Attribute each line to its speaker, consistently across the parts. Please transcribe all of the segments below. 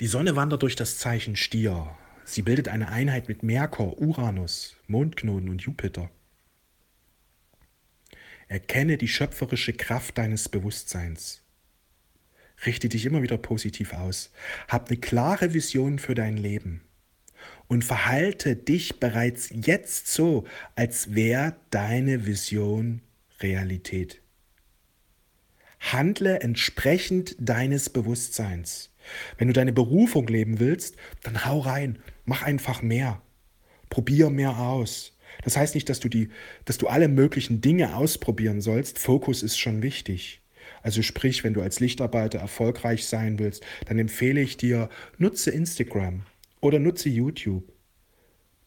Speaker 1: Die Sonne wandert durch das Zeichen Stier. Sie bildet eine Einheit mit Merkur, Uranus, Mondknoten und Jupiter. Erkenne die schöpferische Kraft deines Bewusstseins. Richte dich immer wieder positiv aus. Hab eine klare Vision für dein Leben. Und verhalte dich bereits jetzt so, als wäre deine Vision Realität. Handle entsprechend deines Bewusstseins. Wenn du deine Berufung leben willst, dann hau rein, mach einfach mehr. Probier mehr aus. Das heißt nicht, dass du, die, dass du alle möglichen Dinge ausprobieren sollst. Fokus ist schon wichtig. Also sprich, wenn du als Lichtarbeiter erfolgreich sein willst, dann empfehle ich dir, nutze Instagram oder nutze YouTube.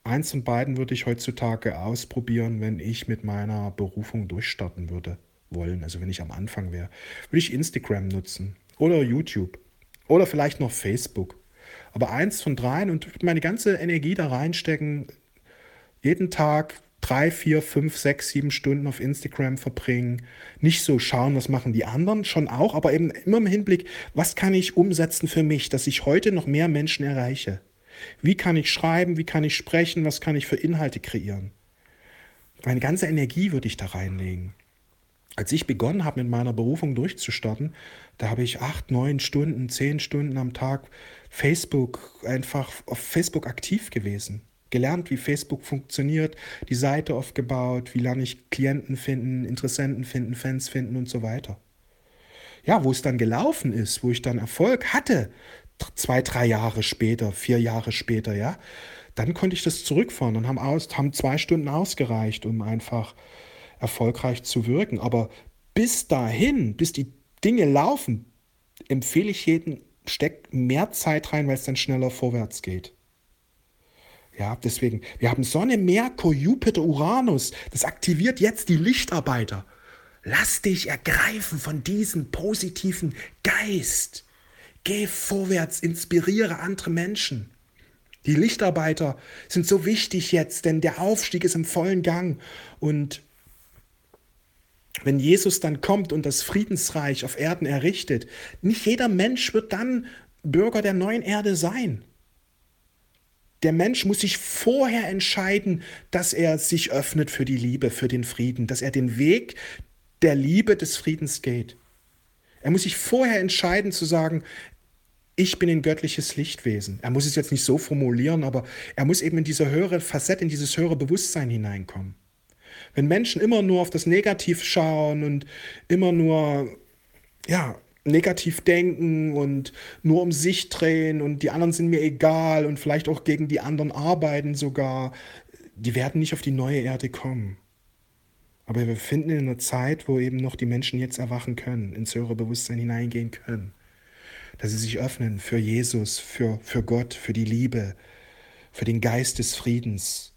Speaker 1: Eins von beiden würde ich heutzutage ausprobieren, wenn ich mit meiner Berufung durchstarten würde wollen. Also wenn ich am Anfang wäre, würde ich Instagram nutzen oder YouTube oder vielleicht noch Facebook. Aber eins von dreien und meine ganze Energie da reinstecken, jeden Tag drei, vier, fünf, sechs, sieben Stunden auf Instagram verbringen. Nicht so schauen, was machen die anderen, schon auch, aber eben immer im Hinblick, was kann ich umsetzen für mich, dass ich heute noch mehr Menschen erreiche. Wie kann ich schreiben, wie kann ich sprechen, was kann ich für Inhalte kreieren. Meine ganze Energie würde ich da reinlegen. Als ich begonnen habe, mit meiner Berufung durchzustarten, da habe ich acht, neun Stunden, zehn Stunden am Tag Facebook einfach auf Facebook aktiv gewesen gelernt, wie Facebook funktioniert, die Seite aufgebaut, wie lerne ich Klienten finden, Interessenten finden, Fans finden und so weiter. Ja, wo es dann gelaufen ist, wo ich dann Erfolg hatte, zwei, drei Jahre später, vier Jahre später, ja, dann konnte ich das zurückfahren und haben, aus, haben zwei Stunden ausgereicht, um einfach erfolgreich zu wirken. Aber bis dahin, bis die Dinge laufen, empfehle ich jedem, steckt mehr Zeit rein, weil es dann schneller vorwärts geht. Ja, deswegen, wir haben Sonne, Merkur, Jupiter, Uranus. Das aktiviert jetzt die Lichtarbeiter. Lass dich ergreifen von diesem positiven Geist. Geh vorwärts, inspiriere andere Menschen. Die Lichtarbeiter sind so wichtig jetzt, denn der Aufstieg ist im vollen Gang. Und wenn Jesus dann kommt und das Friedensreich auf Erden errichtet, nicht jeder Mensch wird dann Bürger der neuen Erde sein. Der Mensch muss sich vorher entscheiden, dass er sich öffnet für die Liebe, für den Frieden, dass er den Weg der Liebe des Friedens geht. Er muss sich vorher entscheiden zu sagen, ich bin ein göttliches Lichtwesen. Er muss es jetzt nicht so formulieren, aber er muss eben in diese höhere Facette, in dieses höhere Bewusstsein hineinkommen. Wenn Menschen immer nur auf das Negativ schauen und immer nur ja, negativ denken und nur um sich drehen und die anderen sind mir egal und vielleicht auch gegen die anderen arbeiten sogar, die werden nicht auf die neue Erde kommen. Aber wir befinden in einer Zeit, wo eben noch die Menschen jetzt erwachen können, ins höhere Bewusstsein hineingehen können. Dass sie sich öffnen für Jesus, für, für Gott, für die Liebe, für den Geist des Friedens,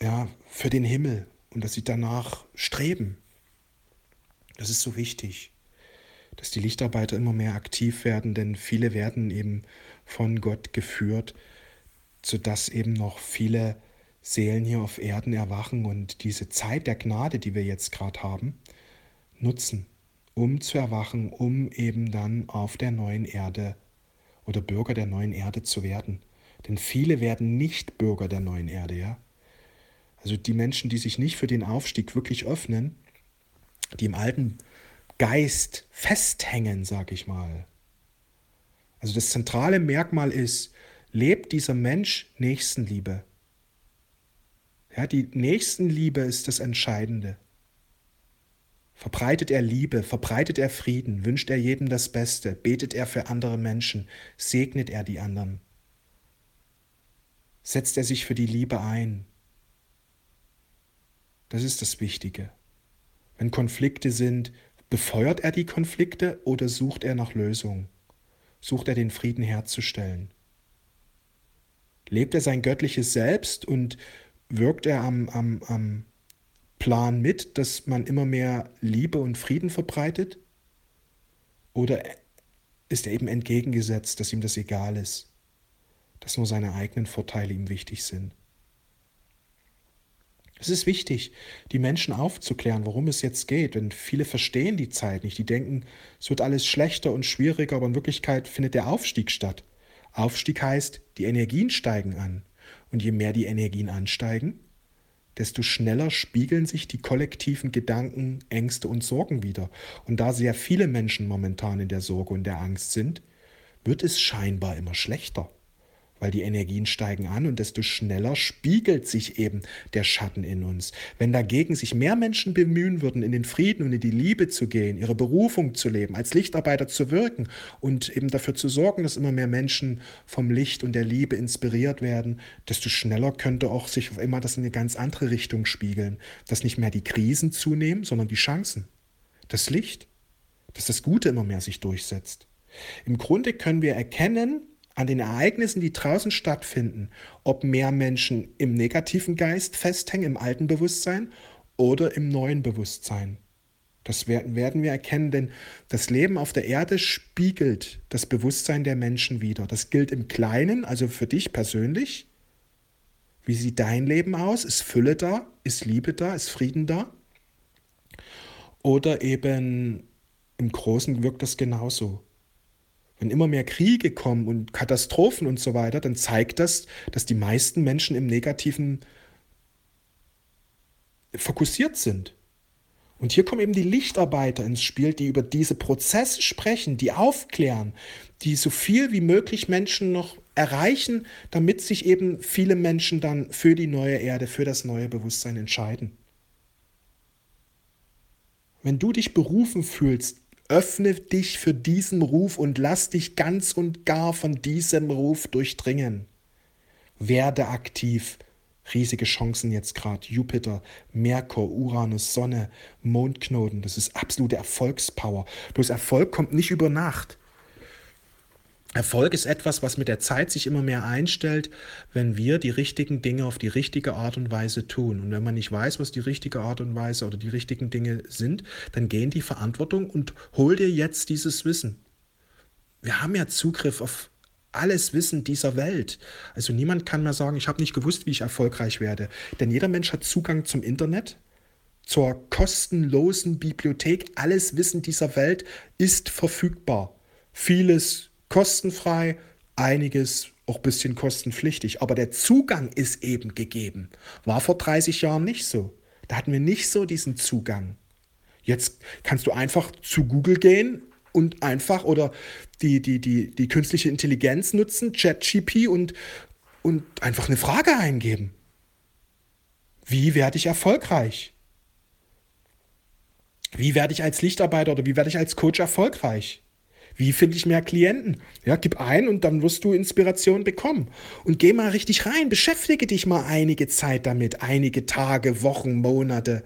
Speaker 1: ja, für den Himmel und dass sie danach streben. Das ist so wichtig dass die Lichtarbeiter immer mehr aktiv werden, denn viele werden eben von Gott geführt, sodass eben noch viele Seelen hier auf Erden erwachen und diese Zeit der Gnade, die wir jetzt gerade haben, nutzen, um zu erwachen, um eben dann auf der neuen Erde oder Bürger der neuen Erde zu werden. Denn viele werden nicht Bürger der neuen Erde, ja. Also die Menschen, die sich nicht für den Aufstieg wirklich öffnen, die im alten Geist festhängen, sag ich mal. Also das zentrale Merkmal ist, lebt dieser Mensch Nächstenliebe. Ja, die Nächstenliebe ist das Entscheidende. Verbreitet er Liebe, verbreitet er Frieden, wünscht er jedem das Beste, betet er für andere Menschen, segnet er die anderen. Setzt er sich für die Liebe ein. Das ist das Wichtige. Wenn Konflikte sind, Befeuert er die Konflikte oder sucht er nach Lösungen? Sucht er den Frieden herzustellen? Lebt er sein göttliches Selbst und wirkt er am, am, am Plan mit, dass man immer mehr Liebe und Frieden verbreitet? Oder ist er eben entgegengesetzt, dass ihm das egal ist, dass nur seine eigenen Vorteile ihm wichtig sind? Es ist wichtig, die Menschen aufzuklären, worum es jetzt geht. Denn viele verstehen die Zeit nicht. Die denken, es wird alles schlechter und schwieriger, aber in Wirklichkeit findet der Aufstieg statt. Aufstieg heißt, die Energien steigen an. Und je mehr die Energien ansteigen, desto schneller spiegeln sich die kollektiven Gedanken, Ängste und Sorgen wieder. Und da sehr viele Menschen momentan in der Sorge und der Angst sind, wird es scheinbar immer schlechter weil die Energien steigen an und desto schneller spiegelt sich eben der Schatten in uns. Wenn dagegen sich mehr Menschen bemühen würden, in den Frieden und in die Liebe zu gehen, ihre Berufung zu leben, als Lichtarbeiter zu wirken und eben dafür zu sorgen, dass immer mehr Menschen vom Licht und der Liebe inspiriert werden, desto schneller könnte auch sich auf immer das in eine ganz andere Richtung spiegeln, dass nicht mehr die Krisen zunehmen, sondern die Chancen. Das Licht, dass das Gute immer mehr sich durchsetzt. Im Grunde können wir erkennen, an den Ereignissen, die draußen stattfinden, ob mehr Menschen im negativen Geist festhängen, im alten Bewusstsein oder im neuen Bewusstsein. Das werden wir erkennen, denn das Leben auf der Erde spiegelt das Bewusstsein der Menschen wider. Das gilt im Kleinen, also für dich persönlich. Wie sieht dein Leben aus? Ist Fülle da? Ist Liebe da? Ist Frieden da? Oder eben im Großen wirkt das genauso wenn immer mehr Kriege kommen und Katastrophen und so weiter, dann zeigt das, dass die meisten Menschen im Negativen fokussiert sind. Und hier kommen eben die Lichtarbeiter ins Spiel, die über diese Prozesse sprechen, die aufklären, die so viel wie möglich Menschen noch erreichen, damit sich eben viele Menschen dann für die neue Erde, für das neue Bewusstsein entscheiden. Wenn du dich berufen fühlst, Öffne dich für diesen Ruf und lass dich ganz und gar von diesem Ruf durchdringen. Werde aktiv. Riesige Chancen jetzt gerade. Jupiter, Merkur, Uranus, Sonne, Mondknoten. Das ist absolute Erfolgspower. Bloß Erfolg kommt nicht über Nacht. Erfolg ist etwas, was mit der Zeit sich immer mehr einstellt, wenn wir die richtigen Dinge auf die richtige Art und Weise tun. Und wenn man nicht weiß, was die richtige Art und Weise oder die richtigen Dinge sind, dann geh in die Verantwortung und hol dir jetzt dieses Wissen. Wir haben ja Zugriff auf alles Wissen dieser Welt. Also niemand kann mehr sagen, ich habe nicht gewusst, wie ich erfolgreich werde. Denn jeder Mensch hat Zugang zum Internet, zur kostenlosen Bibliothek. Alles Wissen dieser Welt ist verfügbar. Vieles kostenfrei, einiges auch ein bisschen kostenpflichtig. Aber der Zugang ist eben gegeben. War vor 30 Jahren nicht so. Da hatten wir nicht so diesen Zugang. Jetzt kannst du einfach zu Google gehen und einfach oder die, die, die, die künstliche Intelligenz nutzen, ChatGP und, und einfach eine Frage eingeben. Wie werde ich erfolgreich? Wie werde ich als Lichtarbeiter oder wie werde ich als Coach erfolgreich? Wie finde ich mehr Klienten? Ja, gib ein und dann wirst du Inspiration bekommen. Und geh mal richtig rein, beschäftige dich mal einige Zeit damit, einige Tage, Wochen, Monate.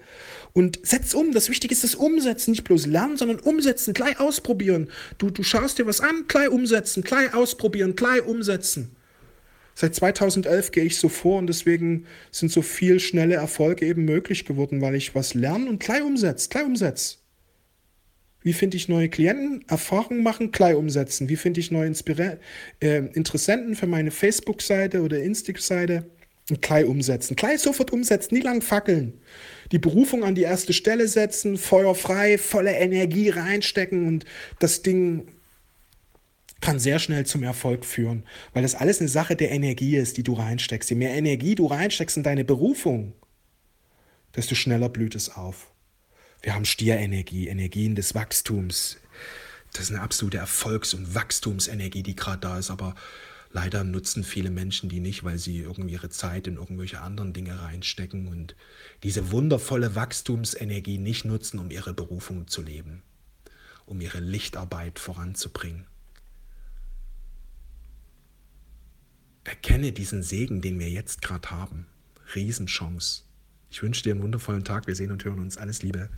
Speaker 1: Und setz um. Das Wichtige ist das Umsetzen, nicht bloß lernen, sondern umsetzen, gleich ausprobieren. Du, du schaust dir was an, gleich umsetzen, gleich ausprobieren, gleich umsetzen. Seit 2011 gehe ich so vor und deswegen sind so viel schnelle Erfolge eben möglich geworden, weil ich was lerne und gleich umsetze, gleich umsetze. Wie finde ich neue Klienten? Erfahrungen machen, gleich umsetzen. Wie finde ich neue Inspira äh, Interessenten für meine Facebook-Seite oder Insta-Seite? Gleich umsetzen. Gleich sofort umsetzen, nie lang fackeln. Die Berufung an die erste Stelle setzen, Feuer frei, volle Energie reinstecken und das Ding kann sehr schnell zum Erfolg führen, weil das alles eine Sache der Energie ist, die du reinsteckst. Je mehr Energie du reinsteckst in deine Berufung, desto schneller blüht es auf. Wir haben Stierenergie, Energien des Wachstums. Das ist eine absolute Erfolgs- und Wachstumsenergie, die gerade da ist, aber leider nutzen viele Menschen die nicht, weil sie irgendwie ihre Zeit in irgendwelche anderen Dinge reinstecken und diese wundervolle Wachstumsenergie nicht nutzen, um ihre Berufung zu leben, um ihre Lichtarbeit voranzubringen. Erkenne diesen Segen, den wir jetzt gerade haben. Riesenchance. Ich wünsche dir einen wundervollen Tag. Wir sehen und hören uns. Alles Liebe.